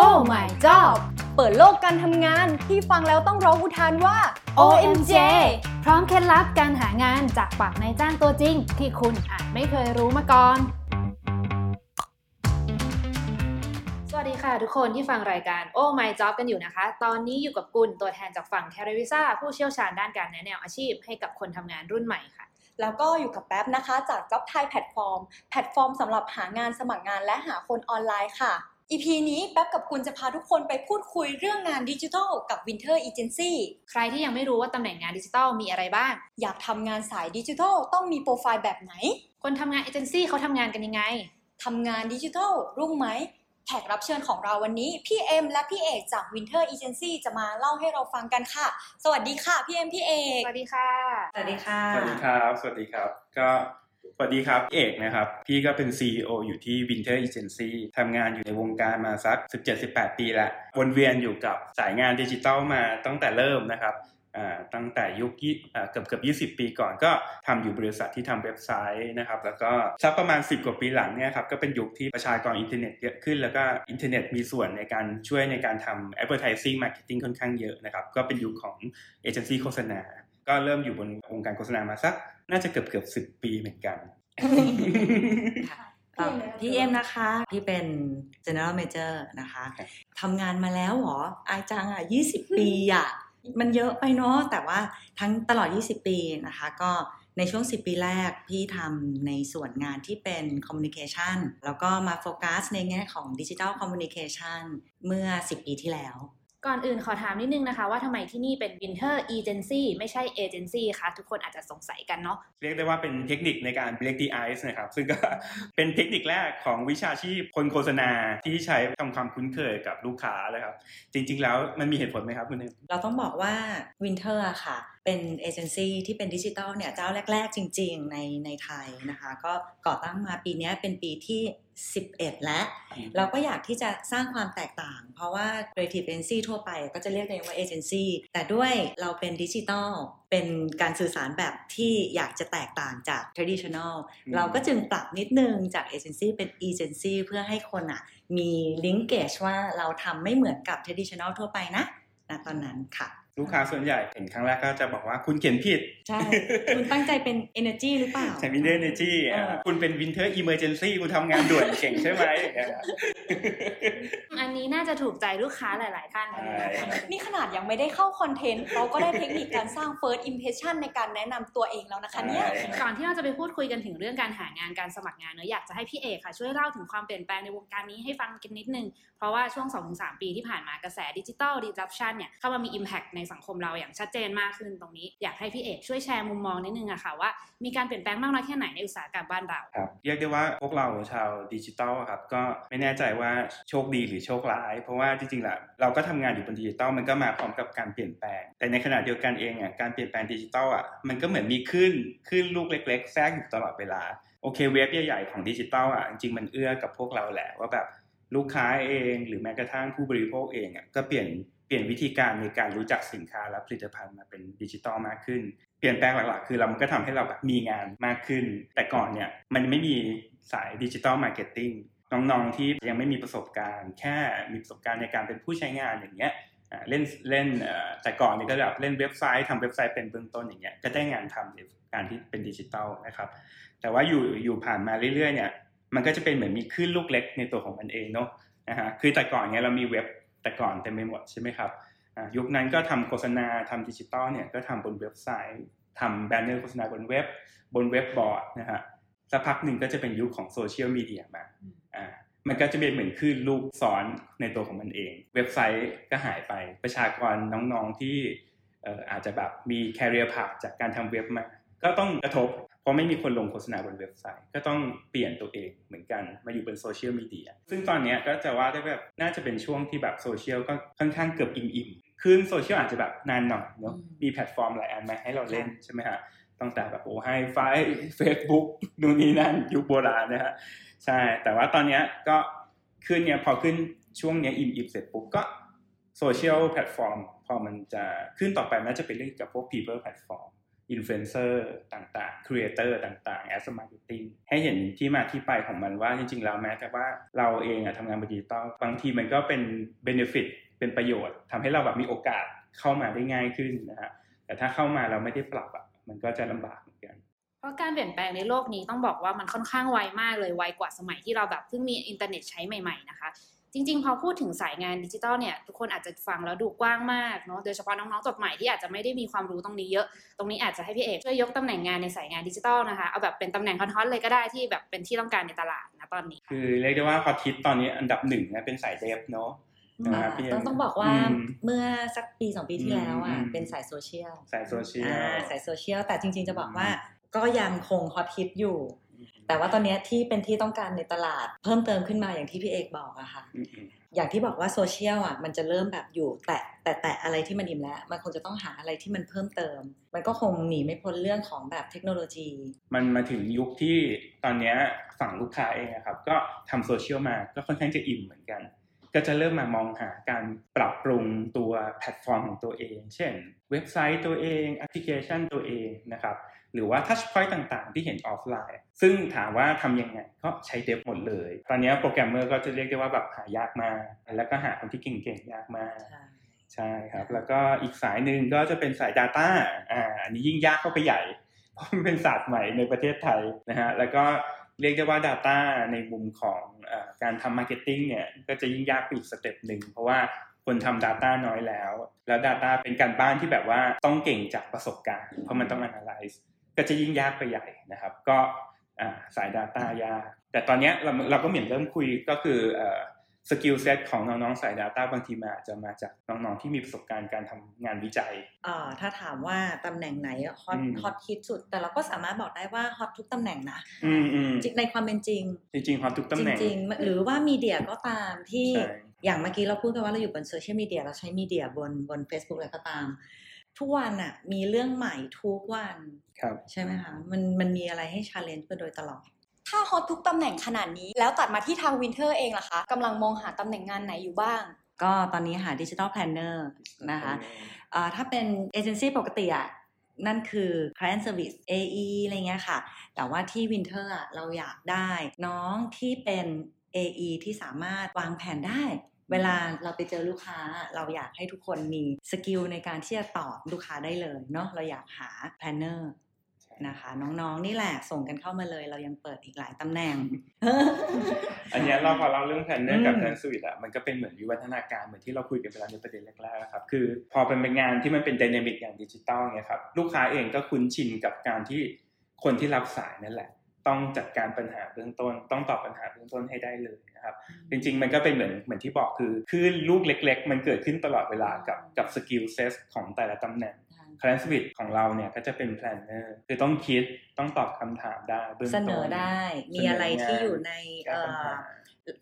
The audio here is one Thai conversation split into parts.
Oh my job เปิดโลกการทำงานที่ฟังแล้วต้องร้องอุทานว่า OMJ พร้อมเคล็ดลับการหางานจากปากนายจ้างตัวจริง ที่คุณอาจไม่เคยรู้มาก่อน สวัสดีค่ะทุกคนที่ฟังรายการ Oh My Job กันอยู่นะคะ ตอนนี้อยู่กับกุลตัวแทนจากฝั่ง c a r i v i s a ผู้เชี่ยวชาญด้านการแนะแนวอาชีพให้กับคนทำงานรุ่นใหม่ค่ะแล้วก็อยู่กับแป๊บนะคะจาก Job Thai Platform แพลตฟอร์มสำหรับหางานสมัครงานและหาคนออนไลน์ค่ะ EP นี้แป๊บกับคุณจะพาทุกคนไปพูดคุยเรื่องงานดิจิทัลกับ Winter Agency ใครที่ยังไม่รู้ว่าตำแหน่งงานดิจิทัลมีอะไรบ้าง อยากทำงานสายดิจิทัลต้องมีโปรไฟล์แบบไหน คนทำงานเอเจนซี่เขาทำงานกันยังไงทำงานดิจิทัลรุ่งไหมแขกรับเชิญของเราวันนี้ พี่เอ็มและพี่เอกจาก Winter Agency จะมาเล่าให้เราฟังกันค่ะ สวัสดีค่ะ พี่เอ็มพี่เอก สวัสดีค่ะ สวัสดีค่ะ สวัสดีครับ สวัสดีครับ ก็ สวัสดีครับ เอกนะครับ พี่ก็เป็น CEO อยู่ที่ Winter Agency ทำงานอยู่ในวงการมาสัก 17-18 ปีล้วนเวียนอยู่กับสายงานดิจิทัลมาตั้งแต่เริ่มนะครับตั้งแต่ยุคยี่อ่าเกือบเกือบ20 ปีก่อนก็ทำอยู่บริษัทที่ทำเว็บไซต์นะครับ แล้วก็สักประมาณ 10 กว่าปีหลังเนี่ยครับก็เป็นยุคที่ประชากรอินเทอร์เน็ตเยอะขึ้น แล้วก็อินเทอร์เน็ตมีส่วนในการช่วยในการทำ advertising marketing ค่อนข้างเยอะนะครับ ก็เป็นยุคของเอเจนซี่โฆษณา ก็เริ่มอยู่บนวงการโฆษณามาสัก น่าจะเกือบเกือบสิบปีเหมือนกันค่ะพี่เอ็มนะคะ พี่เป็น general manager นะคะครับทำงานมาแล้วเหรอ อายจังอะ 20 ปีอะ มันเยอะไปเนาะแต่ว่าทั้งตลอด 20 ปีนะคะ ก็ในช่วง 10 ปีแรก พี่ทำในส่วนงานที่เป็น communication แล้วก็มาโฟกัสในแง่ของ digital communication เมื่อ 10 ปีที่แล้ว ก่อนอื่นขอถามนิดนึงนะคะว่าทำไมที่นี่เป็น Winter Agency ไม่ใช่ Agency คะทุกคนอาจจะสงสัยกันเนาะเรียกได้ว่าเป็นเทคนิคในการ break the ice นะครับ ซึ่งก็เป็นเทคนิคแรกของวิชาชีพคนโฆษณาที่ใช้ทำความคุ้นเคยกับลูกค้าเลยครับ จริงๆแล้วมันมีเหตุผลไหมครับคุณเอ็มเราต้องบอกว่า Winter อะค่ะ เป็นเอเจนซี่ที่เป็นดิจิทัลเนี่ยเจ้าแรก ๆ จริง ๆ ในในไทยนะคะ ก็ก่อตั้งมาปีเนี้ยเป็นปีที่ 11 แล้ว เราก็อยากที่จะสร้างความแตกต่าง เพราะว่า Creative Agency ทั่วไปก็จะเรียกตัวเองว่าเอเจนซี่แต่ด้วยเราเป็นดิจิทัลเป็นการสื่อสารแบบที่อยากจะแตกต่างจาก traditional อืมเราก็จึงปรับนิดนึงจากเอเจนซี่เป็น agency เพื่อให้คนอะมี linkage ว่าเราทำไม่เหมือนกับ traditional ทั่วไปนะณตอนนั้นค่ะ ลูกค้าส่วนใหญ่เห็นครั้งแรกก็จะบอกว่าคุณเขียนผิด ใช่ คุณตั้งใจเป็น energy หรือเปล่าใช้ Winter Energy อะเออคุณเป็น Winter Emergency คุณทำงานด่วนเก่งใช่ไหมอย่างเงี้ยอันนี้น่าจะถูกใจลูกค้าหลาย ๆ ท่านนะคะใช่นี่ขนาดยังไม่ได้เข้าคอนเทนต์เราก็ได้เทคนิคการสร้าง first impression ในการแนะนำตัวเองแล้วนะคะเนี่ยก่อนที่เราจะไปพูดคุยกันถึงเรื่องการหางานการสมัครงานเนอะอยากจะให้พี่เอกค่ะช่วยเล่าถึงความเปลี่ยนแปลงในวงการนี้ให้ฟังกันนิดนึงเพราะว่าช่วง2-3ปีที่ผ่านมากระแสดิจิทัล disruption เนี่ยเข้ามามี impact ในสังคมเราอย่างชัดเจนมากขึ้นตรงนี้ อยากให้พี่เอกช่วยแชร์มุมมองนิดนึงอะค่ะว่ามีการเปลี่ยนแปลงมากน้อยแค่ไหนในอุตสาหกรรมบ้านเราครับเรียกได้ว่าพวกเราชาวดิจิตอลครับก็ไม่แน่ใจว่าโชคดีหรือโชคร้าย เพราะว่าจริงๆแล้วเราก็ทำงานอยู่บนดิจิตอลมันก็มาพร้อมกับการเปลี่ยนแปลง แต่ในขณะเดียวกันเองอะการเปลี่ยนแปลงดิจิตอลอะมันก็เหมือนมีคลื่นคลื่นลูกเล็ก ๆ แทรกอยู่ตลอดเวลาโอเค wave ใหญ่ๆของดิจิตอลอะจริงๆมันเอื้อกับพวกเราแหละว่าแบบลูกค้าเองหรือแม้กระทั่งผู้บริโภคเองอะก็เปลี่ยน เปลี่ยนวิธีการในการรู้จักสินค้าและผลิตภัณฑ์มาเป็นดิจิตอลมากขึ้น เปลี่ยนแปลงหลักๆ คือเรามันก็ทำให้เราแบบมีงานมากขึ้น แต่ก่อนเนี่ยมันไม่มีสาย digital marketing น้องๆที่ยังไม่มีประสบการณ์ แค่มีประสบการณ์ในการเป็นผู้ใช้งานอย่างเงี้ยเล่นเล่นแต่ก่อนเนี่ยก็แบบเล่นเว็บไซต์ทำเว็บไซต์เป็นเบื้องต้นอย่างเงี้ยก็ได้งานทำในการที่เป็นดิจิตอลนะครับ แต่ว่าอยู่อยู่ผ่านมาเรื่อยๆเนี่ยมันก็จะเป็นเหมือนมีคลื่นลูกเล็กในตัวของมันเองเนาะนะฮะคือแต่ก่อนเนี่ยเรามีเว็บ แต่ก่อนเต็มไปหมดใช่ไหมครับยุคนั้นก็ทำโฆษณาทำดิจิตอลเนี่ยก็ทำบนเว็บไซต์ทำ banner โฆษณาบนเว็บ บนเว็บบอร์ดนะฮะสักพักหนึ่งก็จะเป็นยุคของโซเชียลมีเดียมาอ่ามันก็จะเป็นเหมือนคลื่นลูกซ้อนในตัวของมันเอง เว็บไซต์ก็หายไปประชากรน้องๆที่เอ่ออาจจะแบบมี career path จากการทำเว็บมา ก็ต้องกระทบเพราะไม่มีคนลงโฆษณาบนเว็บไซต์ ก็ต้องเปลี่ยนตัวเองเหมือนกันมาอยู่บนโซเชียลมีเดียซึ่งตอนเนี้ยก็จะว่าได้แบบน่าจะเป็นช่วงที่แบบโซเชียลก็ค่อนข้างเกือบอิ่มๆคลื่นโซเชียลอาจจะแบบนานหน่อยเนาะอืมมีแพลตฟอร์มหลายอันมาให้เราเล่นใช่ไหมฮะตั้งแต่แบบโอ้ไฮไฟเฟซบุ๊กนู่นนี่นั่นยุคโบราณนะฮะใช่แต่ว่าตอนเนี้ยก็คลื่นเนี่ยพอคลื่นช่วงเนี้ยอิ่มๆเสร็จปุ๊บก็โซเชียลแพลตฟอร์มพอมันจะคลื่นต่อไปน่าจะเป็นเรื่องเกี่ยวกับพวก people platform อินฟลูเอนเซอร์ต่างๆ creator ต่างๆ as marketing ให้เห็นที่มาที่ไปของมันว่าจริงๆ แล้วแม้แต่ว่าเราเองอะทำงานบนดิจิตอลบางทีมันก็เป็น benefit เป็นประโยชน์ทำให้เราแบบมีโอกาสเข้ามาได้ง่ายขึ้นนะฮะแต่ถ้าเข้ามาเราไม่ได้ปรับอะมันก็จะลำบากเหมือนกัน เพราะการเปลี่ยนแปลงในโลกนี้ต้องบอกว่ามันค่อนข้างไวมากเลยไวกว่าสมัยที่เราแบบเพิ่งมีอินเทอร์เน็ตใช้ใหม่ ๆ นะคะ จริงๆ พอพูดถึงสายงานดิจิทัลเนี่ยทุกคนอาจจะฟังแล้วดูกว้างมากเนาะโดยเฉพาะน้องๆจบใหม่ที่อาจจะไม่ได้มีความรู้ตรงนี้เยอะ ตรงนี้อาจจะให้พี่เอกช่วยยกตำแหน่งงานในสายงานดิจิทัลนะคะเอาแบบเป็นตำแหน่งฮอตๆเลยก็ได้ที่แบบเป็นที่ต้องการในตลาดนะตอนนี้ คือเรียกได้ว่าฮอตฮิตตอนนี้อันดับหนึ่งนะเป็นสาย dev เนาะอ่านะครับพี่เต้องต้องบอกว่าอืมเมื่อสักปีสองปีที่แล้วอะอืมเป็นสายโซเชียลสายโซเชียลอ่าสายโซเชียลแต่จริง ๆ จะบอกว่าก็ยังคงฮอตฮิตอยู่ แต่ว่าตอนเนี้ยที่เป็นที่ต้องการในตลาด เพิ่มเติมขึ้นมาอย่างที่พี่เอกบอกอะค่ะอืมอืมอย่างที่บอกว่าโซเชียลอะมันจะเริ่มแบบอยู่แต่แต่แต่อะไรที่มันอิ่มแล้ว มันคงจะต้องหาอะไรที่มันเพิ่มเติม มันก็คงหนีไม่พ้นเรื่องของแบบเทคโนโลยี มันมาถึงยุคที่ตอนเนี้ยฝั่งลูกค้าเองอะครับ ก็ทำโซเชียลมาก็ค่อนข้างจะอิ่มเหมือนกัน ก็จะเริ่มมามองหาการปรับปรุงตัวแพลตฟอร์มของตัวเอง เช่น เว็บไซต์ตัวเองแอปพลิเคชันตัวเองนะครับหรือว่า touchpoint ต่างๆ ที่เห็นออฟไลน์ ซึ่งถามว่าทำยังไงก็ใช้ dev หมดเลย ตอนเนี้ยโปรแกรมเมอร์ก็จะเรียกได้ว่าแบบหายากมาก แล้วก็หาคนที่เก่งๆ ยากมาก ใช่ครับ แล้วก็อีกสายหนึ่งก็จะเป็นสาย Data อ่าอันนี้ยิ่งยากเข้าไปใหญ่ เพราะมันเป็นศาสตร์ใหม่ในประเทศไทยนะฮะแล้วก็ เรียกได้ว่า Data ในมุมของอการทำ marketing เนี่ยก็จะยิ่งยากไปอีก step หนึ่งเพราะว่าคนทำ Data น้อยแล้ว แล้ว Data เป็นการบ้านที่แบบว่าต้องเก่งจากประสบการณ์เพราะมันต้อง Analyze ก็จะยิ่งยากไปใหญ่นะครับ ก็สาย Data ยาก แต่ตอนเนี้ยเราเราก็เหมือนเริ่มคุยก็คืออ skill set ของน้องๆสาย Data บางทีมาอาจจะมาจากน้องๆที่มีประสบการณ์การทำงานวิจัยอ่าถ้าถามว่าตำแหน่งไหนฮอตอืมฮอตฮิตสุด แต่เราก็สามารถบอกได้ว่าฮอตทุกตำแหน่งนะอืมอืมจริงในความเป็นจริง จริงๆฮอตทุกตำแหน่งจริงๆหรือว่า media ก็ตามที่ใช่อย่างเมื่อกี้เราพูดกันว่าเราอยู่บนโซเชียลมีเดียเราใช้ media บนบน Facebook อะไรก็ตาม ทุกวันอะมีเรื่องใหม่ทุกวันครับใช่ไหมคะมันมันมีอะไรให้ challenge ไปโดยตลอด ถ้าฮอตทุกตำแหน่งขนาดนี้ แล้วตัดมาที่ทาง Winter เองล่ะคะกำลังมองหาตำแหน่งงานไหนอยู่บ้าง ก็ตอนนี้หาดิจิ t a ลแพลนเนอร์นะคะอ่าถ้าเป็นเอเจนซี่ปกติอะนั่นคือ client service AE อะไรเงี้ยค่ะ แต่ว่าที่ Winter อะเราอยากได้ น้องที่เป็น AE ที่สามารถวางแผนได้ เวลาเราไปเจอลูกค้า เราอยากให้ทุกคนมี skill ในการที่จะตอบลูกค้าได้เลยเนาะเราอยากหา planner นะคะ น้องๆ นี่แหละส่งกันเข้ามาเลย เรายังเปิดอีกหลายตำแหน่ง อันเนี้ยเราพอเราเรื่องแพลนเนออืร์มกับ client service อะมันก็เป็นเหมือนวิวัฒนาการเหมือนที่เราคุยกันไปแล้วในประเด็นแรกๆนะครับคือพอเป็นงานที่มันเป็น dynamic อย่างดิจิตอลเนี่ยครับลูกค้าเองก็คุ้นชินกับการที่คนที่รับสายนั่นแหละ ต้องจัดการปัญหาเบื้องต้น ต้องตอบปัญหาเบื้องต้นให้ได้เลยนะครับจริงๆ มันก็เป็นเหมือนเหมือนที่บอกคือคลื่นลูกเล็ก ๆ มันเกิดขึ้นตลอดเวลากับกับ skill set ของแต่ละตำแหน่ง c l a n s w i t ของเราเนี่ยก็จะเป็น planner คือต้องคิดต้องตอบคำถามได้บื้งเสต้นอได้มีอะไรที่อยู่ในแก้เอ่ปัญอหา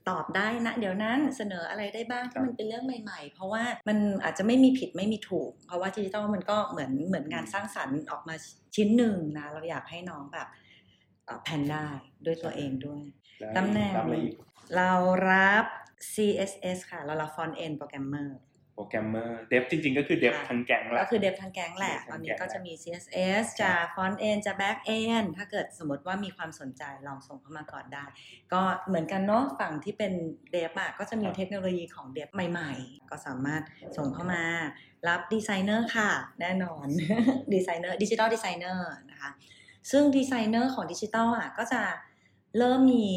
ตอบได้นะ เดี๋ยวนั้นเสนออะไรได้บ้างครัที่บมันเป็นเรื่องใหม่ ๆ เพราะว่ามันอาจจะไม่มีผิดไม่มีถูก เพราะว่าดิจิตอลมันก็เหมือนเหมือนงานสร้างสรรค์ออกมาชิ้นหนึ่งนะ เราอยากให้น้องแบบเอ่อแพนได้ด้วยตัวเองด้วยล้วตำแหน่งรับอะไรอีกเรารับ CSS ค่ะ เรารับ Front End Programmer โป รแกรมเมอร์เดฟจริงๆ ก็คือเดฟค่ะทั้งแก๊งแหก็ละคือ dev ทั้งแก๊งแหละเดฟตทาอนนี้แก๊งก็จะมี CSS จะ Front End จะ Back End ถ้าเกิดสมมติว่ามีความสนใจลองส่งเข้ามาก่อนได้ ก็เหมือนกันเนาะฝั่งที่เป็น dev อะก็จะมีครับเทคโนโลยีของ dev ใหม่ๆ ก็สามารถส่งเข้ามารับดีไซเนอร์ค่ะ แน่นอนดีไซเนอร์ดิจิทัลดีไซเนอร์นะคะซึ่งดีไซเนอร์ของดิจิทัลอะก็จะเริ่มมี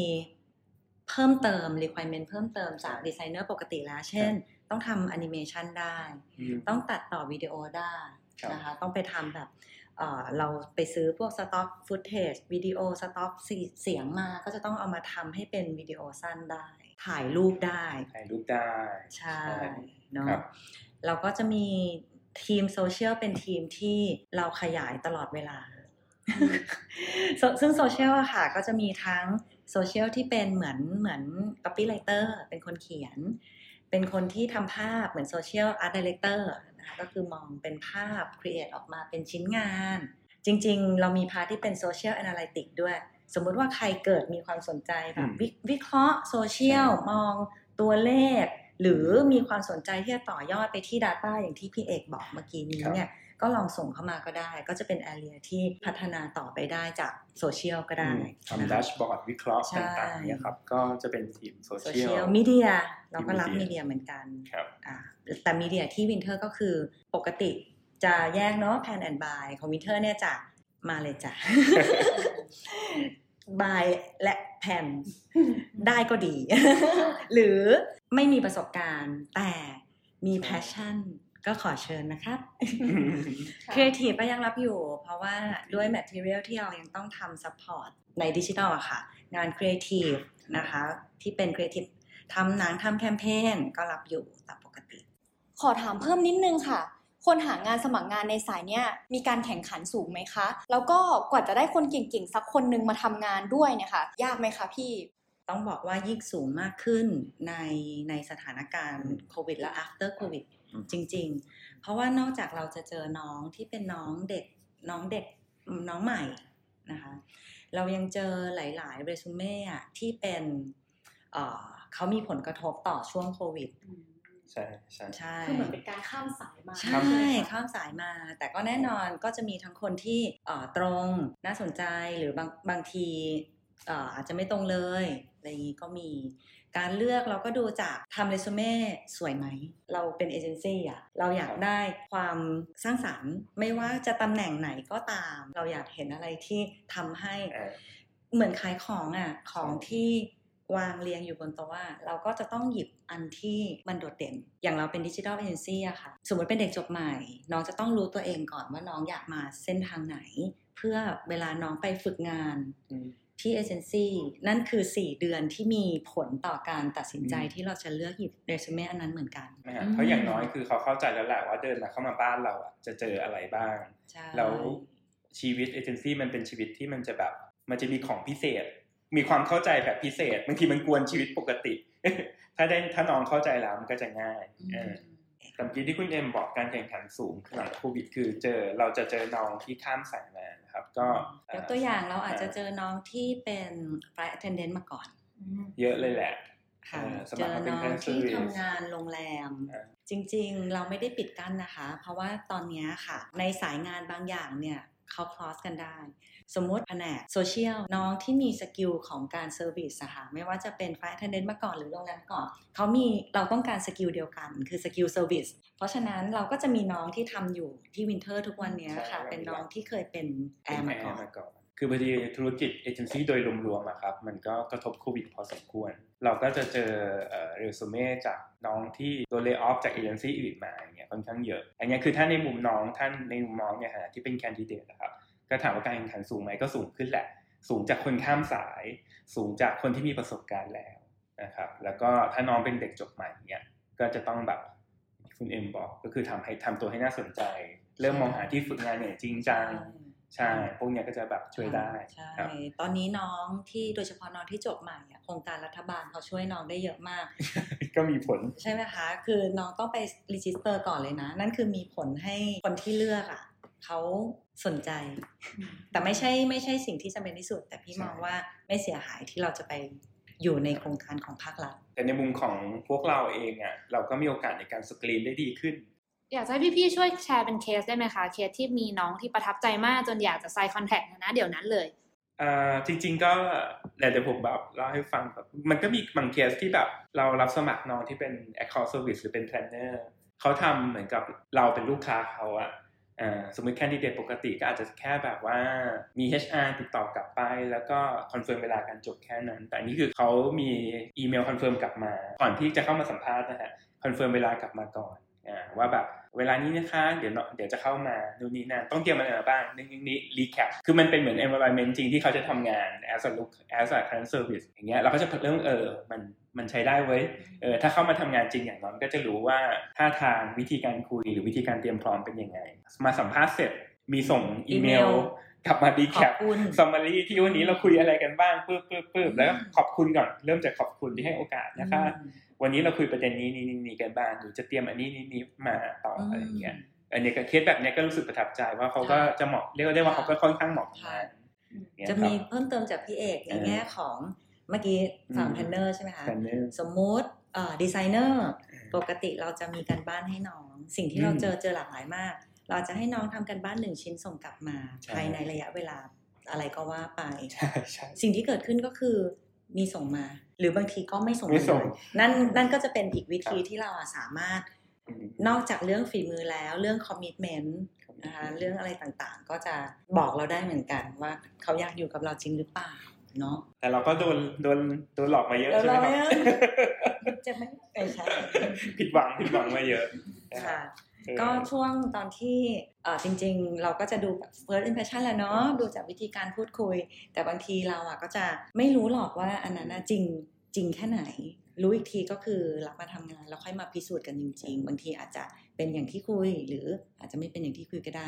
เพิ่มเติม requirement เพิ่มเติมจากดีไซเนอร์ปกติแล้ว เช่น ต้องทำแอนิเมชันได้อืมต้องตัดต่อวิดีโอได้ครับนะคะต้องไปทำแบบเอ่อเราไปซื้อพวก stock footage วิดีโอสต็อกเสียงมาก็จะต้องเอามาทำให้เป็นวิดีโอสั้นได้ ถ่ายรูปได้ ถ่ายรูปได้ ใช่ใช่เนาะครับเราก็จะมีทีมโซเชียลเป็นทีมที่เราขยายตลอดเวลาซึ่งซึ่งโซเชียลอะค่ะ ก็จะมีทั้งโซเชียลที่เป็นเหมือนเหมือน copywriter เป็นคนเขียน เป็นคนที่ทำภาพเหมือน social art director นะคะก็คือมองเป็นภาพ create ออกมาเป็นชิ้นงาน จริง ๆ เรามี part ที่เป็น social analytic ด้วย สมมุติว่าใครเกิดมีความสนใจแบบอืมวิวิเคราะห์โซเชียลมองตัวเลข หรือมีความสนใจที่จะต่อยอดไปที่ Data อย่างที่พี่เอกบอกเมื่อกี้นี้เนี่ย ก็ก็ลองส่งเข้ามาก็ได้ ก็จะเป็น area ที่พัฒนาต่อไปได้จากโซเชียลก็ได้ทำ dash board วิเคราะห์ใช่ต่างๆเนี่ยครับก็จะเป็นทีมโซเชียลโซเชียลมีเดียเราก็รับ Media มีเดียเหมือนกันครับอ่าแต่มีเดียที่ Winter ก็คือปกติจะแยกเนาะ plan and buy ของ Winter เนี่ยจะมาเลยจ้ะ buy และ plan ได้ก็ดี หรือไม่มีประสบการณ์แต่มี passion ก็ขอเชิญนะครับครีเอทีฟก็ยังรับอยู่ เพราะว่าด้วย Material ที่เรายังต้องทำ Support ในดิจิทัลอะค่ะ งานครีเอทีฟนะคะ ที่เป็นครีเอทีฟทำหนังทำแคมเปญก็รับอยู่ตามปกติ ขอถามเพิ่มนิดนึงค่ะ คนหางานสมัครงานในสายเนี้ยมีการแข่งขันสูงไหมคะ แล้วก็กว่าจะได้คนเก่งๆ สักคนหนึงมาทำงานด้วยเนี่ยค่ะ ยากไหมคะพี่ต้องบอกว่ายิ่งสูงมากขึ้นในในสถานการณ์โควิดและ after โควิดอืม จริง ๆ เพราะว่านอกจากเราจะเจอน้องที่เป็นน้องเด็กน้องเด็กน้องใหม่นะคะเรายังเจอหลาย ๆ เรซูเม่อะที่เป็นเอ่อเขามีผลกระทบต่อช่วงโควิดใช่ใช่ใช่คือเหมือนเป็นการข้ามสายมาใช่ข้ามสายมา แต่ก็แน่นอนก็จะมีทั้งคนที่เอ่อตรงน่าสนใจหรือบางบางทีเอ่ออาจจะไม่ตรงเลยอะไรอย่างนี้ก็มี การเลือกเราก็ดูจากทำเรซูเม่สวยไหม เราเป็นเอเจนซี่อะเราอยากได้ความสร้างสรรค์ ไม่ว่าจะตำแหน่งไหนก็ตาม เราอยากเห็นอะไรที่ทำให้เออเหมือนขายของอะของที่วางเรียงอยู่บนโต๊ะอะเราก็จะต้องหยิบอันที่มันโดดเด่น อย่างเราเป็นดิจิทัลเอเจนซี่อะค่ะ สมมติเป็นเด็กจบใหม่ น้องจะต้องรู้ตัวเองก่อนว่าน้องอยากมาเส้นทางไหน เพื่อเวลาน้องไปฝึกงานอืม ที่เอเจนซี่นั่นคือ 4 เดือนที่มีผลต่อการตัดสินใจอืมที่เราจะเลือกหยิบเรซูเม่อันนั้นเหมือนกันนะฮะเพราะอย่างน้อยคือเขาเข้าใจแล้วแหละว่าเดินมาเข้ามาบ้านเราอะจะเจออะไรบ้างใช่แล้วชีวิตเอเจนซี่มันเป็นชีวิตที่มันจะแบบ มันจะมีของพิเศษ มีความเข้าใจแบบพิเศษบางทีมันกวนชีวิตปกติ ถ้าได้ถ้าน้องเข้าใจแล้วมันก็จะง่ายอืมเออแต่เมื่อกี้ที่คุณเอ็มบอกการแข่งขันสูงหลังโควิดคือเจอเราจะเจอน้องที่ข้ามสายมานะครับ ก็ยกตัวอย่างเราอาจจะเจอน้องที่เป็น flight attendant มาก่อน เยอะเลยแหละค่ะเออเจอสมัครมาเป็นน้องแค่ที่ service ทำงานโรงแรมอ่าจริงๆ เราไม่ได้ปิดกั้นนะคะ เพราะว่าตอนเนี้ยค่ะ ในสายงานบางอย่างเนี่ย เขา cross กันได้ สมมุติแผนกโซเชียลน้องที่มี skill ของการ service อะค่ะไม่ว่าจะเป็น flight attendant มาก่อนหรือโรงแรมมาก่อนเขามีเราต้องการ skill เดียวกัน คือ skill service เพราะฉะนั้นเราก็จะมีน้องที่ทำอยู่ที่ Winter ทุกวันเนี้ยค่ะใช่เป็นน้องที่เคยเป็นแอเป็นร์มาแอก่อร์น คือพอดีธุรกิจเอเจนซี่โดยรวมๆอะครับมันก็กระทบโควิดพอสมควร เราก็จะเจอเรซูเม่จากน้องที่โดนเล y o ออฟจากเอเจนซี่อื่นมาอย่างเงี้ยค่อนข้างเยอะ อันนี้คือถ้าในมุมน้องท่านในมุมน้องเนี่ยฮะที่เป็น candidate นะครับก็ถามว่าการแข่งขันสูงไหมก็สูงขึ้นแหละ สูงจากคนข้ามสาย สูงจากคนที่มีประสบการณ์แล้วนะครับแล้วก็ถ้าน้องเป็นเด็กจบใหม่เนี่ยก็จะต้องแบบคุณเอ็มบอกก็คือทำให้ทำตัวให้น่าสนใจ เริ่มมองหาที่ฝึกงานอย่างจริงจัง ใช่ พวกเนี้ยก็จะแบบช่วยได้ใช่ครับตอนนี้น้องที่โดยเฉพาะน้องที่จบใหม่อะโครงการรัฐบาลเขาช่วยน้องได้เยอะมาก ก็มีผลใช่ไหมคะ คือน้องต้องไป register ก่อนเลยนะ นั่นคือมีผลให้คนที่เลือกอะเขาสนใจ แต่ไม่ใช่ไม่ใช่สิ่งที่จำเป็นที่สุด แต่พี่ใช่มองว่าไม่เสียหายที่เราจะไปอยู่ในโครงการของภาครัฐแต่ในมุมของพวกเราเองอะเราก็มีโอกาสในการสกรีนได้ดีขึ้น อยากจะให้พี่ๆช่วยแชร์เป็นเคสได้ไหมคะ เคสที่มีน้องที่ประทับใจมากจนอยากจะ sign contract นะเดี๋ยวนั้นเลยอ่าจริง ๆ ก็เดี๋ยวผมแบบเล่าให้ฟังแบบมันก็มีบางเคสที่แบบเรารับสมัครน้องที่เป็น account service หรือเป็น planner เขาทำเหมือนกับเราเป็นลูกค้าเขาอะอ่าสมมติ candidate ปกติก็อาจจะแค่แบบว่ามี HR ติดต่อกลับไป แล้วก็ confirm เวลาการจบแค่นั้น แต่อันนี้คือเขามีอีเมล confirm กลับมา ก่อนที่จะเข้ามาสัมภาษณ์นะฮะ confirm เวลากลับมาก่อน อ่าว่าแบบเวลานี้นะคะ เดี๋ยวเนาะเดี๋ยวจะเข้ามานู่นนี่นั่นต้องเตรียมอะไรมาบ้างนี่นี่นี่ recap คือมันเป็นเหมือน environment จริงที่เขาจะทำงาน as a look as a client service อย่างเงี้ยเราก็จะเริ่มเออมันมันใช้ได้เว้ยเออถ้าเข้ามาทำงานจริงอย่างน้อยก็จะรู้ว่าท่าทางวิธีการคุยหรือวิธีการเตรียมพร้อมเป็นยังไง มาสัมภาษณ์เสร็จมีส่งอีเมลอีเมลกลับมา recap ขอบคุณ summary ที่วันนี้เราคุยอะไรกันบ้างปึ๊บปึ๊บปึ๊บแล้วก็อืมขอบคุณก่อน เริ่มจากขอบคุณที่ให้โอกาสนะคะ วันนี้เราคุยประเด็นนี้นี้นี้นี้กันบ้างหนูจะเตรียมอันนี้นี้นี้มาต่ออะไรอย่างเงี้ยอันนี้ก็เคสแบบเนี้ยก็รู้สึกประทับใจว่าเขาก็จะเหมาะเรียกได้ว่าเขาก็ค่อนข้างเหมาะกับงานเนี่ยครัมีเพิ่มเติมจากพี่เอกในเออแง่ของเมื่อกี้ฝั่งอืม planner ใช่ไหมคะ planner สมมุติดีไซเนอร์ปกติเราจะมีการบ้านให้น้อง สิ่งที่เราอืมเจอเจอหลากหลายมาก เราจะให้น้องทำการบ้านหนึ่งชิ้นส่งกลับมาใช่ภายในระยะเวลาอะไรก็ว่าไปใช่ใช่สิ่งที่เกิดขึ้นก็คือ มีส่งมา หรือบางทีก็ไม่ส่งไม่ส่งเลยนั่นนั่นก็จะเป็นอีกวิธีครับที่เราอะสามารถอืมนอกจากเรื่องฝีมือแล้วเรื่องคอมมิชเมนต์นะคะเรื่องอะไรต่างๆ ก็จะบอกเราได้เหมือนกันว่าเขาอยากอยู่กับเราจริงหรือเปล่าเนาะแต่เราก็โดนโดนโดนหลอกมาเยอะแล้วใช่ไหมเราครับเนี่ยจะไม่ไม่ใช่ผิดหวังผิดหวังมาเยอะนะครัค่ะบเออ ก็ช่วงตอนที่เออจริง ๆ เราก็จะดูแบบ first impression แหละเนาะดูจากวิธีการพูดคุย แต่บางทีเราอะก็จะไม่รู้หรอกว่าอันนั้นน่ะจริงจริงแค่ไหน รู้อีกทีก็คือรับมาทำงานแล้วค่อยมาพิสูจน์กันจริง ๆ บางทีอาจจะเป็นอย่างที่คุย หรืออาจจะไม่เป็นอย่างที่คุยก็ได้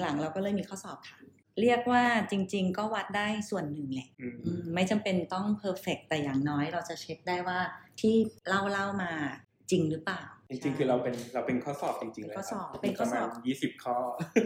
หลังๆ เราก็เลยมีข้อสอบค่ะเรียกว่าจริง ๆ ก็วัดได้ส่วนหนึ่งแหละอืมอืมไม่จำเป็นต้องเพอร์เฟกแต่อย่างน้อยเราจะเช็คได้ว่าที่เล่าเล่าๆมาจริงหรือเปล่า จริงๆคือเราเป็นเราเป็นข้อสอบจริงๆเลยข้อสอบครับเป็นข้อสอบประมาณยี่สิบข้อ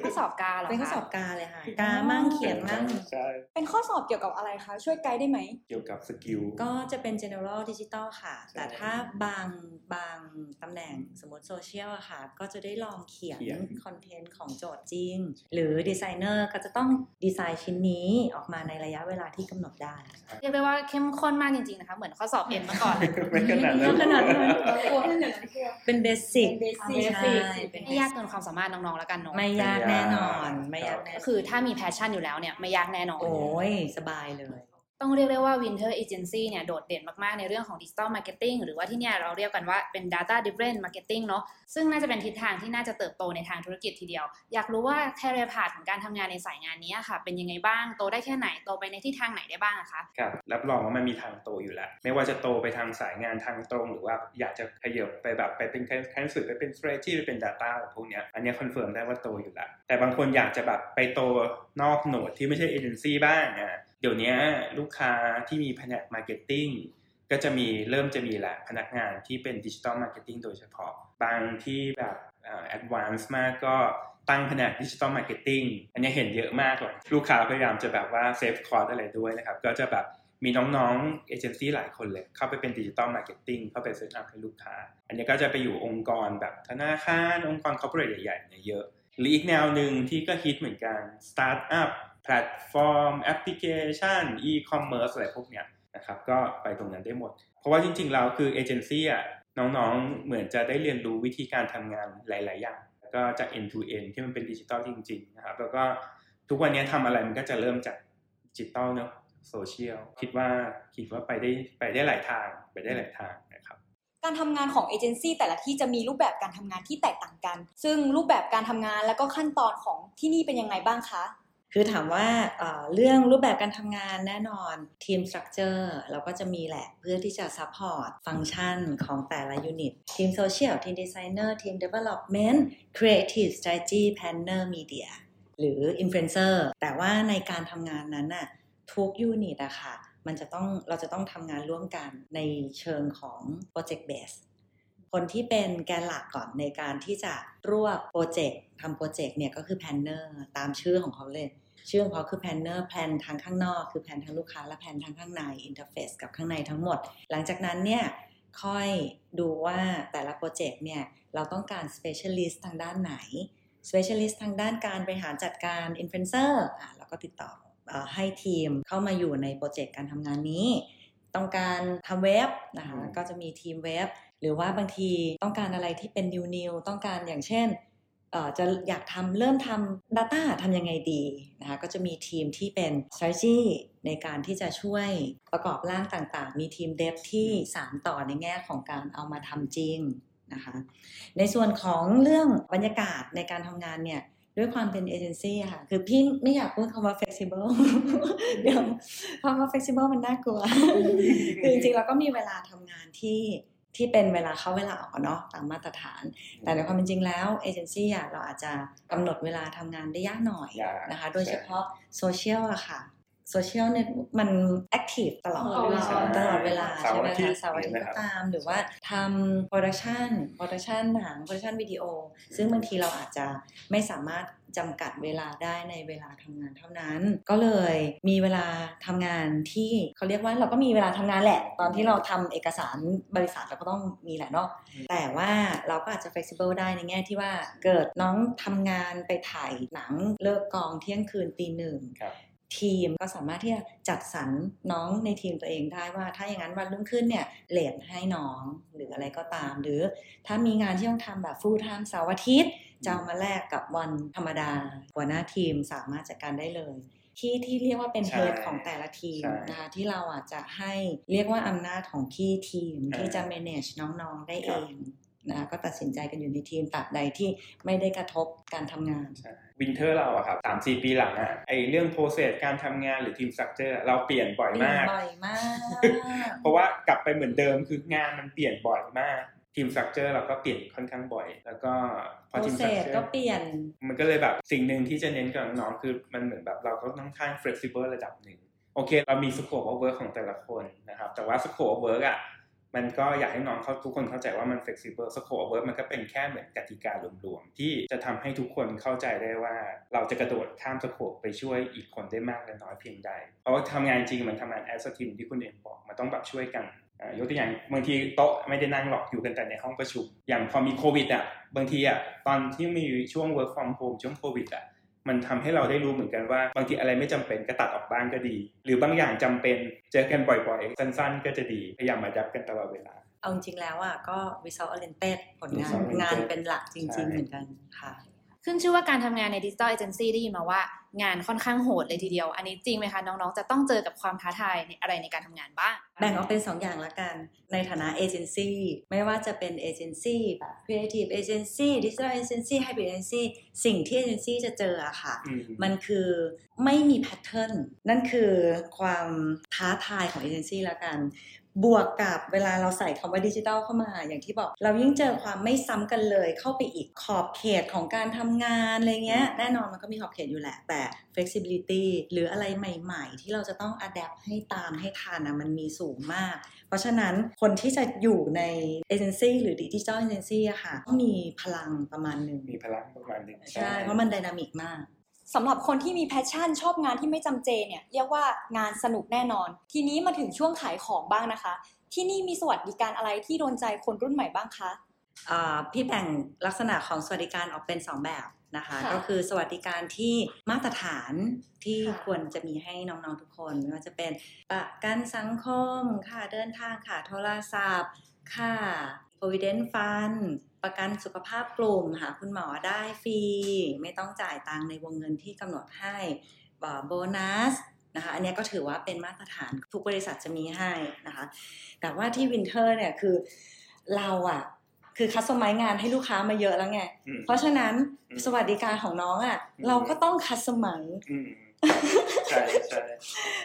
ข้อสอบกาเหรอคะเป็นข้อสอบกาเลยค่ะกามั่งเขียนมั่งใช่เป็นข้อสอบเกี่ยวกับอะไรคะช่วยไกด์ได้ไหมเกี่ยวกับสกิลก็จะเป็น general digital ค่ะใช่แต่ถ้าบางบางตำแหน่งสมมติโซเชียลอะค่ะ ก็จะได้ลองเขียนเขียนคอนเทนต์ของโจทย์จริง หรือดีไซเนอร์ก็จะต้องดีไซน์ชิ้นนี้ออกมาในระยะเวลาที่กำหนดได้เรียกได้ว่าเข้มข้นมากจริงๆนะคะเหมือนข้อสอบเอ็นมาก่อนไม่ขนาดนั้นขนาดนั้นกลัวเดี๋ยวนะกลัวเป็นเบสิกเป็น basic ใช่เป็นไม่ยากเกินความสามารถน้องๆแล้วกันเนาะไม่ยากแน่นอน ก็ไม่ยากแน่นอนคือถ้ามี passion อยู่แล้วเนี่ยไม่ยากแน่นอน โอ้ยสบายเลย ต้องเรียกได้ว่า Winter Agency เนี่ยโดดเด่นมาก ๆ ในเรื่องของ Digital Marketing หรือว่าที่เนี่ยเราเรียกกันว่าเป็น Data Driven Marketing เนาะซึ่งน่าจะเป็นทิศทางที่น่าจะเติบโตในทางธุรกิจทีเดียว อยากรู้ว่า career path ของการทำงานในสายงานนี้ค่ะ เป็นยังไงบ้าง โตได้แค่ไหน โตไปในทิศทางไหนได้บ้างอะคะ ครับ รับรองว่ามันมีทางโตอยู่แล้ว ไม่ว่าจะโตไปทางสายงานทางตรง หรือว่าอยากจะขยับไปแบบไปเป็นขั้นสุดไปเป็น strategy ไปเป็น data อะไรพวกเนี้ยอันนี้คอนเฟิร์มได้ว่าโตอยู่แล้วแต่บางคนอยากจะแบบไปโตนอกโหมดที่ไม่ใช่เอเจนซี่บ้างอะ เดี๋ยวนี้ลูกค้าที่มีแผนก marketing ก็จะมีเริ่มจะมีแหละพนักงานที่เป็นดิจิ t a ลมาร์เก็ตติ้งโดยเฉพาะ บางที่แบบ advance มากก็ตั้งแผนกดิจิ t a ลมาร์เก็ตติ้งอันนี้เห็นเยอะมากเลยลูกค้าพยายามจะแบบว่า save cost อะไรด้วยนะครับ ก็จะแบบมีน้องๆเอเจนซี่หลายคนเลย เข้าไปเป็นดิจิ t a ลมาร์เก็ตติ้งเข้าไปเซตอัพให้ลูกค้า อันนี้ก็จะไปอยู่องค์กรแบบธนาคาร องค์กร corporate ใหญ่ๆเนี่ยเยอะ หรืออีกแนวหนึ่งที่ก็ฮิตเหมือนกันสตาร์ทอัพ แพลตฟอร์มแอปพลิเคชันอีคอมเมิร์ซอะไรพวกเนี้ยนะครับ ก็ไปตรงนั้นได้หมด เพราะว่าจริงๆแล้วคือเอเจนซี่อะน้องๆ เหมือนจะได้เรียนรู้วิธีการทำงานหลาย ๆ อย่างก็จาก end to end ที่มันเป็นดิจิตอลจริง ๆ นะครับ แล้วก็ทุกวันนี้ทำอะไรมันก็จะเริ่มจากดิจิตอลเนาะโซเชียลคิดว่าคิดว่าไปได้ไปได้หลายทางไปได้หลายทางนะครับการทำงานของเอเจนซี่แต่ละที่จะมีรูปแบบการทำงานที่แตกต่างกัน ซึ่งรูปแบบการทำงานและก็ขั้นตอนของที่นี่เป็นยังไงบ้างคะ คือถามว่าเอ่อเรื่องรูปแบบการทำงานแน่นอน team structure เราก็จะมีแหละเพื่อที่จะ support function ของแต่ละ unit ทีมโซเชียลทีมดีไซเนอร์ทีม developmentครีเอทีฟสตร a t e g y แพนเนอร์มีเดียหรืออินฟลูเอนเซอร์แต่ว่าในการทำงานนั้นน่ะทุก unit อะค่ะมันจะต้องเราจะต้องทำงานร่วมกันในเชิงของ project base คนที่เป็นแกนหลักก่อนในการที่จะรวบโปรเจกต์ทำโปรเจกต์เนี่ยก็คือ planner ตามชื่อของเขาเลย ชื่อของเขาคือ planner plan ทางข้างนอกคือ plan ทางลูกค้าและ plan ทางข้างใน interface กับข้างในทั้งหมด หลังจากนั้นเนี่ยค่อยดูว่าแต่ละโปรเจกต์เนี่ยเราต้องการ specialist ทางด้านไหน specialist ทางด้านการบริหารจัดการ influencer อะเราก็ติดต่อเอ่อให้ทีมเข้ามาอยู่ในโปรเจกต์การทำงานนี้ ต้องการทำเว็บนะคะอืมก็จะมีทีมเว็บ หรือว่าบางทีต้องการอะไรที่เป็น new new ต้องการอย่างเช่นจะอยากทำเริ่มทำ Data ทำยังไงดีนะคะก็จะมีทีมที่เป็น strategy ในการที่จะช่วยประกอบร่างต่างๆ มีทีมเดฟที่สานต่อในแง่ของการเอามาทำจริงนะคะในส่วนของเรื่องบรรยากาศในการทำงานเนี่ยด้วยความเป็นเอเจนซี่ค่ะ คือพี่ไม่อยากพูดคำว่า flexible เดี๋ยวคำว่า flexible มันน่ากลัว คือจริงๆเราก็มีเวลาทำงานที่ ที่เป็นเวลาเข้าเวลาออกอะเนาะตามมาตรฐาน แต่ในความเป็นจริงแล้วเอเจนซี่อะเราอาจจะกำหนดเวลาทำงานได้ยากหน่อยยากนะคะ โดยเฉพาะโซเชียลอะค่ะ โซเชียลเนี่ยมัน active ตลอดตลอดเวลาตลอดเวลาเสาร์อาทิตย์ใช่ไหมคะ เสาร์อาทิตย์ก็ตามนะครับตาม หรือว่าทำ production production หนัง production วิดีโอ ซึ่งบางทีเราอาจจะไม่สามารถจำกัดเวลาได้ในเวลาทำงานเท่านั้น ก็เลยมีเวลาทำงานที่เขาเรียกว่าเราก็มีเวลาทำงานแหละ ตอนที่เราทำเอกสารบริษัทเราก็ต้องมีแหละเนาะแต่ว่าเราก็อาจจะ flexible ได้ในแง่ที่ว่าเกิดน้องทำงานไปถ่ายหนังเลิกกองเที่ยงคืนตีหนึ่งครับ ทีมก็สามารถที่จะจัดสรรน้องในทีมตัวเองได้ว่า ถ้าอย่างนั้นวันรุ่งขึ้นเนี่ยเลทให้น้องหรืออะไรก็ตาม หรือถ้ามีงานที่ต้องทำแบบ full time เสาร์อาทิตย์จะเอามาแลกกับวันธรรมดา หัวหน้าทีมสามารถจัดการได้เลยที่ที่เรียกว่าเป็นใช่เฮดของแต่ละทีมใช่นะคะที่เราอาจจะให้เรียกว่าอำนาจของที่ทีมอ่าที่จะ manage น้องๆได้เอรับ นะคะก็ตัดสินใจกันอยู่ในทีมตราบใดที่ไม่ได้กระทบการทำงานวินเทอร์เราอะครับสามสี่ปีหลังอะไอเรื่อง process การทำงานหรือ team structure เราเปลี่ยนบ่อยเปลี่ยนมากบ่อยมาก เพราะว่ากลับไปเหมือนเดิมคืองานมันเปลี่ยนบ่อยมาก team structure เราก็เปลี่ยนค่อนข้างบ่อย แล้วก็พโปอรทีมสเซตรัคสเจอก็ร์เปลี่ยน มันก็เลยแบบสิ่งหนึ่งที่จะเน้นกับน้องๆคือมันเหมือนแบบเราก็ต้องค่อนข้าง flexible ระดับหนึ่งโอเค เรามี scope of work ของแต่ละคนนะครับ แต่ว่า scope of work อะ มันก็อยากให้น้องเขาทุกคนเข้าใจว่ามัน flexible scope of work มันก็เป็นแค่เหมือนกติการวมๆ ที่จะทำให้ทุกคนเข้าใจได้ว่า เราจะกระโดดข้าม scope ไปช่วยอีกคนได้มากหรือน้อยเพียงใด เพราะว่าทำงานจริงมันทำงาน as a team ที่คุณเอ็มบอกมันต้องแบบช่วยกันยกตัวอย่างบางทีโต๊ะไม่ได้นั่งหรอกอยู่กันแต่ในห้องประชุม อย่างพอมีโควิดอะบางทีอะตอนที่มีช่วง work from home ช่วงโควิดอะ มันทำให้เราได้รู้เหมือนกันว่า บางทีอะไรไม่จำเป็นก็ตัดออกบ้างก็ดี หรือบางอย่างจำเป็นเจอกันบ่อยๆ สั้นๆ ก็จะดีพยายามมาดับกันตลอดเวลาเอาจริงๆแล้วอะก็ result oriented ผลงาน result oriented งานเป็นหลักจใช่ริง ๆ เหมือนกันค่ะ ขึ้นชื่อว่าการทำงานในดิจิทัลเอเจนซี่ได้ยินมาว่างานค่อนข้างโหดเลยทีเดียว อันนี้จริงไหมคะ น้องๆ จะต้องเจอกับความท้าทายในอะไรในการทำงานบ้าง แบ่งออกเป็น 2 อย่างละกัน ในฐานะเอเจนซี่ไม่ว่าจะเป็นเอเจนซี่แบบ creative agency digital agency hybrid agency สิ่งที่เอเจนซี่จะเจออะค่ะอืมมันคือไม่มีแพทเทิร์นนั่นคือความท้าทายของเอเจนซี่ละกัน บวกกับเวลาเราใส่คำว่าดิจิทัลเข้ามา อย่างที่บอก เรายิ่งเจอความไม่ซ้ำกันเลยเข้าไปอีกขอบเขตของการทำงานอะไรเงี้ยแน่นอนมันก็มีขอบเขตอยู่แหละ แต่ flexibility หรืออะไรใหม่ ๆ ที่เราจะต้อง adapt ให้ตามให้ทันนะมันมีสูงมาก เพราะฉะนั้นคนที่จะอยู่ในเอเจนซี่หรือดิจิทัลเอเจนซี่อะค่ะต้องมีพลังประมาณหนึ่งมีพลังประมาณหนึ่งใช่ เพราะมัน dynamic มาก สำหรับคนที่มี passion ชอบงานที่ไม่จำเจเนี่ยเรียกว่างานสนุกแน่นอน ทีนี้มาถึงช่วงขายของบ้างนะคะ ที่นี่มีสวัสดิการอะไรที่โดนใจคนรุ่นใหม่บ้างคะอ่าพี่แบ่งลักษณะของสวัสดิการออกเป็น 2 แบบนะคะค่ะก็คือสวัสดิการที่มาตรฐานที่ค่ะควรจะมีให้น้องๆทุกคนไม่ว่าจะเป็นประกันสังคม ค่าเดินทางค่าโทรศัพท์ ค่า provident fund ประกันสุขภาพกลุ่มหาคุณหมอได้ฟรี ไม่ต้องจ่ายตังค์ในวงเงินที่กำหนดให้โบนัสนะคะอันเนี้ยก็ถือว่าเป็นมาตรฐานทุกบริษัทจะมีให้นะคะ แต่ว่าที่วินเทอร์เนี่ยคือเราอะคือ customize งานให้ลูกค้ามาเยอะแล้วไงอืมเพราะฉะนั้นอืมสวัสดิการของน้องอะอืมเราก็ต้อง customizeอืม ใช่ใช่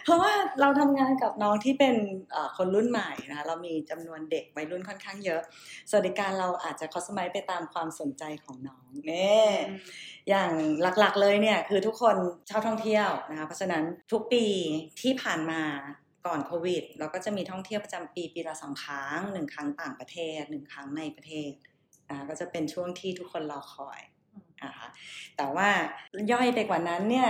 เพราะว่าเราทำงานกับน้องที่เป็นเอ่อคนรุ่นใหม่นะคะเรามีจำนวนเด็กวัยรุ่นค่อนข้างเยอะ สวัสดิการเราอาจจะคัสตอมไมไปตามความสนใจของน้องเน่อย่างหลักๆเลยเนี่ยคือทุกคนชอบท่องเที่ยวนะคะเพราะฉะนั้นทุกปีที่ผ่านมาก่อนโควิด เราก็จะมีท่องเที่ยวประจำปีปีละสองครั้งหนึ่งครั้งต่างประเทศหนึ่งครั้งในประเทศอ่าก็จะเป็นช่วงที่ทุกคนรอคอยนะคะแต่ว่าย่อยไปกว่านั้นเนี่ย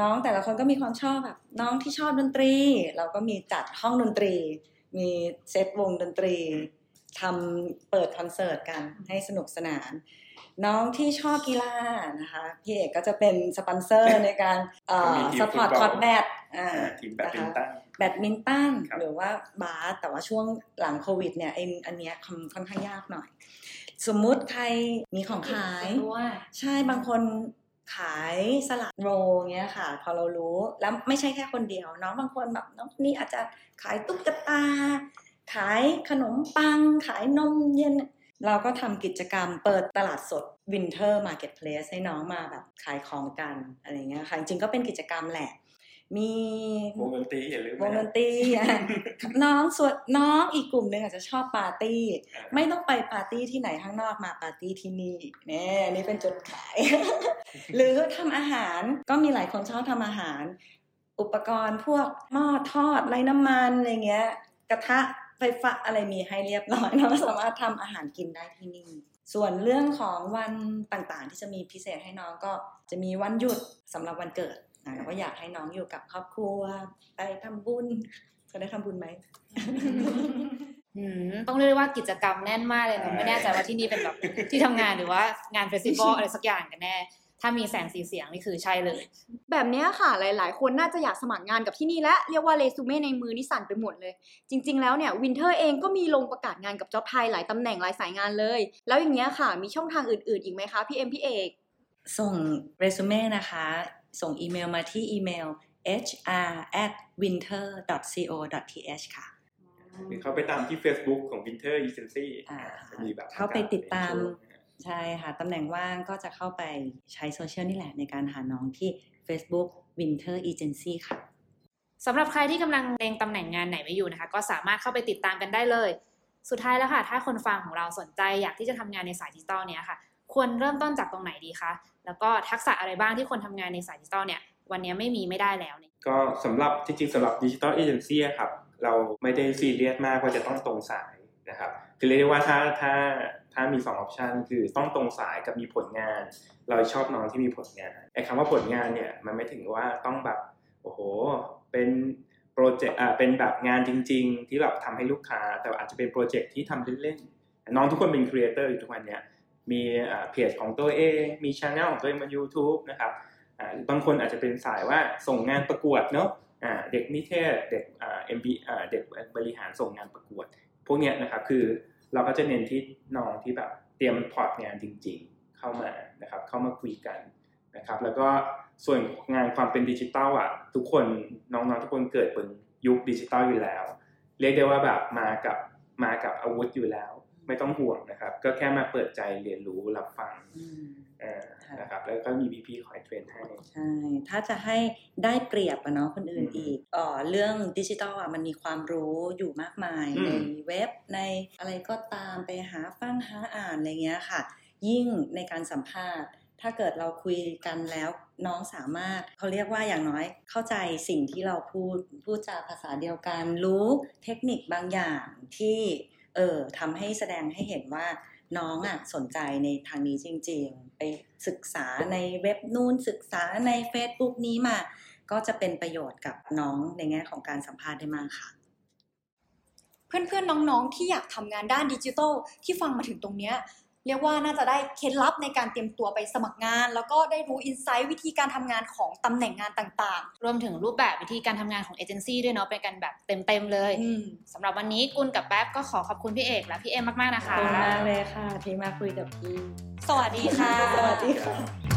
น้องแต่ละคนก็มีความชอบแบบน้องที่ชอบดนตรี เราก็มีจัดห้องดนตรี มีเซตวงดนตรีทำเปิดคอนเสิร์ตกันให้สนุกสนาน น้องที่ชอบกีฬานะคะพี่เอกก็จะเป็นสปอนเซอร์ในการเอ่อมีทีมสปอร์ตฟุตบอลคอร์ตแบดอ่าอ่าทีมแบดมินตันแบดมินตันครับหรือว่าบาสแต่ว่าช่วงหลังโควิดเนี่ยไอ้อันเนี้ยค่อนค่อนข้างยากหน่อย สมมุติใครมีของขายด้วยใช่บางคน ขายสลัด roll เงี้ยค่ะ พอเรารู้แล้วไม่ใช่แค่คนเดียวน้องบางคนแบบน้องนี่อาจจะขายตุ๊กตา ขายขนมปัง ขายนมเย็น เราก็ทำกิจกรรมเปิดตลาดสด Winter Marketplace ให้น้องมาแบบขายของกันอะไรเงี้ยค่ะจริงก็เป็นกิจกรรมแหละ มีวงดนตรีอย่าลืมวงดนตรีอะน้องส่วนน้องอีกกลุ่มหนึ่งอาจจะชอบปาร์ตี้ ไม่ต้องไปปาร์ตี้ที่ไหนข้างนอกมาปาร์ตี้ที่นี่เนี่ยนี่เป็นจุดขาย หรือทำอาหารก็มีหลายคนชอบทำอาหาร อุปกรณ์พวกหม้อทอดไร้น้ำมันอะไรเงี้ย กระทะไฟฟ้าอะไรมีให้เรียบร้อยเราสามารถทำอาหารกินได้ที่นี่ส่วนเรื่องของวันต่างๆ ที่จะมีพิเศษให้น้องก็จะมีวันหยุดสำหรับวันเกิด นะเราก็อยากให้น้องอยู่กับครอบครัว ไปทำบุญจะได้ทำบุญไหมอืมต้องเรียกได้ว่ากิจกรรมแน่นมากเลยนะไม่แน่ใจว่าที่นี่เป็นแบบที่ทำงานหรือว่างาน festival อะไรสักอย่างกันแน่ ถ้ามีแสงสีเสียงนี่คือใช่เลย แบบเนี้ยค่ะหลาย ๆ คนน่าจะอยากสมัครงานกับที่นี่และเรียกว่าเรซูเม่ในมือนี่สั่นไปหมดเลย จริง ๆ แล้วเนี่ย Winter เองก็มีลงประกาศงานกับ JobThai หลายตำแหน่งหลายสายงานเลย แล้วอย่างเงี้ยค่ะ มีช่องทางอื่น ๆ อีกไหมคะพี่เอ็มพี่เอกส่งเรซูเม่นะคะ ส่งอีเมลมาที่อีเมล hr at winter co th ค่ะหรือเข้าไปตามที่ Facebook ของ Winter Agency อ่าจะมีแบบเข้าไปติดตามประกศในช่วงใช่ค่ะ ตำแหน่งว่างก็จะเข้าไปใช้โซเชียลนี่แหละในการหาน้องที่ Facebook Winter Agency ค่ะสำหรับใครที่กำลังเลงตำแหน่งงานไหนไว้อยู่นะคะ ก็สามารถเข้าไปติดตามกันได้เลย สุดท้ายแล้วค่ะ ถ้าคนฟังของเราสนใจอยากที่จะทำงานในสายดิจิตอลเนี้ยค่ะ ควรเริ่มต้นจากตรงไหนดีคะ แล้วก็ทักษะอะไรบ้างที่คนทำงานในสายดิจิตอลเนี่ย วันนี้ไม่มีไม่ได้แล้วเนี่ยก็สำหรับจริงๆสำหรับดิจิ t a ลเอเจนซี่ครับ เราไม่ได้ซีเรียสมากว่าจะต้องตรงสายนะครับ คือเรียกได้ว่าถ้าถ้าถ้ามี2 option คือต้องตรงสายกับมีผลงาน เราชอบน้องที่มีผลงานไอ้คำว่าผลงานเนี่ยมันไม่ถึงว่าต้องแบบโอ้โหเป็น project อ่าเป็นแบบงานจริง ๆ ที่แบบทำให้ลูกค้า แต่อาจจะเป็น project ที่ทำเล่นๆน้องทุกคนเป็น creator อยู่ทุกวันเนี้ย มีเพจของตัวเอง มี channel ของตัวเองบน YouTube นะครับบางคนอาจจะเป็นสายว่าส่งงานประกวดเนาะเด็กนิเทศเด็กเอ่า MB อ่าเด็กบริหารส่งงานประกวด พวกเนี้ยนะครับคือเราก็จะเน้นที่น้องที่แบบเตรียม port งานจริง ๆ เข้ามานะครับเข้ามาคุยกันนะครับแล้วก็ส่วนงานความเป็นดิจิตอลอะทุกคนน้องๆทุกคนเกิดบนยุคดิจิตอลอยู่แล้ว เรียกได้ว่าแบบมากับมากับอาวุธอยู่แล้ว ไม่ต้องห่วงนะครับ ก็แค่มาเปิดใจเรียนรู้รับฟังอืมเอ่อค่ะนะครับแล้วก็มีพี่ๆคอยเทรนให้ใช่ถ้าจะให้ได้เปรียบอะเนาะคนอื่นอืมอีกเอ่อเรื่องดิจิทัลอะมันมีความรู้อยู่มากมายอืมในเว็บในอะไรก็ตามไปหาฟังหาอ่านอะไรเงี้ยค่ะ ยิ่งในการสัมภาษณ์ ถ้าเกิดเราคุยกันแล้วน้องสามารถเขาเรียกว่าอย่างน้อยเข้าใจสิ่งที่เราพูดพูดจาภาษาเดียวกันรู้เทคนิคบางอย่างที่ เออทำให้แสดงให้เห็นว่าน้องอะสนใจในทางนี้จริง ๆ ไปศึกษาในเว็บนู่นศึกษาใน Facebook นี้มา ก็จะเป็นประโยชน์กับน้องในแง่ของการสัมภาษณ์ได้มากค่ะ เพื่อนๆ น้องๆ ที่อยากทำงานด้านดิจิทัลที่ฟังมาถึงตรงเนี้ย เรียกว่าน่าจะได้เคล็ดลับในการเตรียมตัวไปสมัครงาน แล้วก็ได้รู้อินไซต์วิธีการทำงานของตำแหน่งงานต่างรวมถึงรูปแบบวิธีการทำงานของเอเจนซี่ด้วยเนาะเป็นกันแบบเต็มๆเลยๆอืมสำหรับวันนี้กุลกับแป๊บก็ขอขอบคุณพี่เอกและพี่เอ็มมากๆนะขอบคะคุณมากเลยค่ะที่มาคุยกับพี่สวัสดีค่ะสวัสดีค่ะ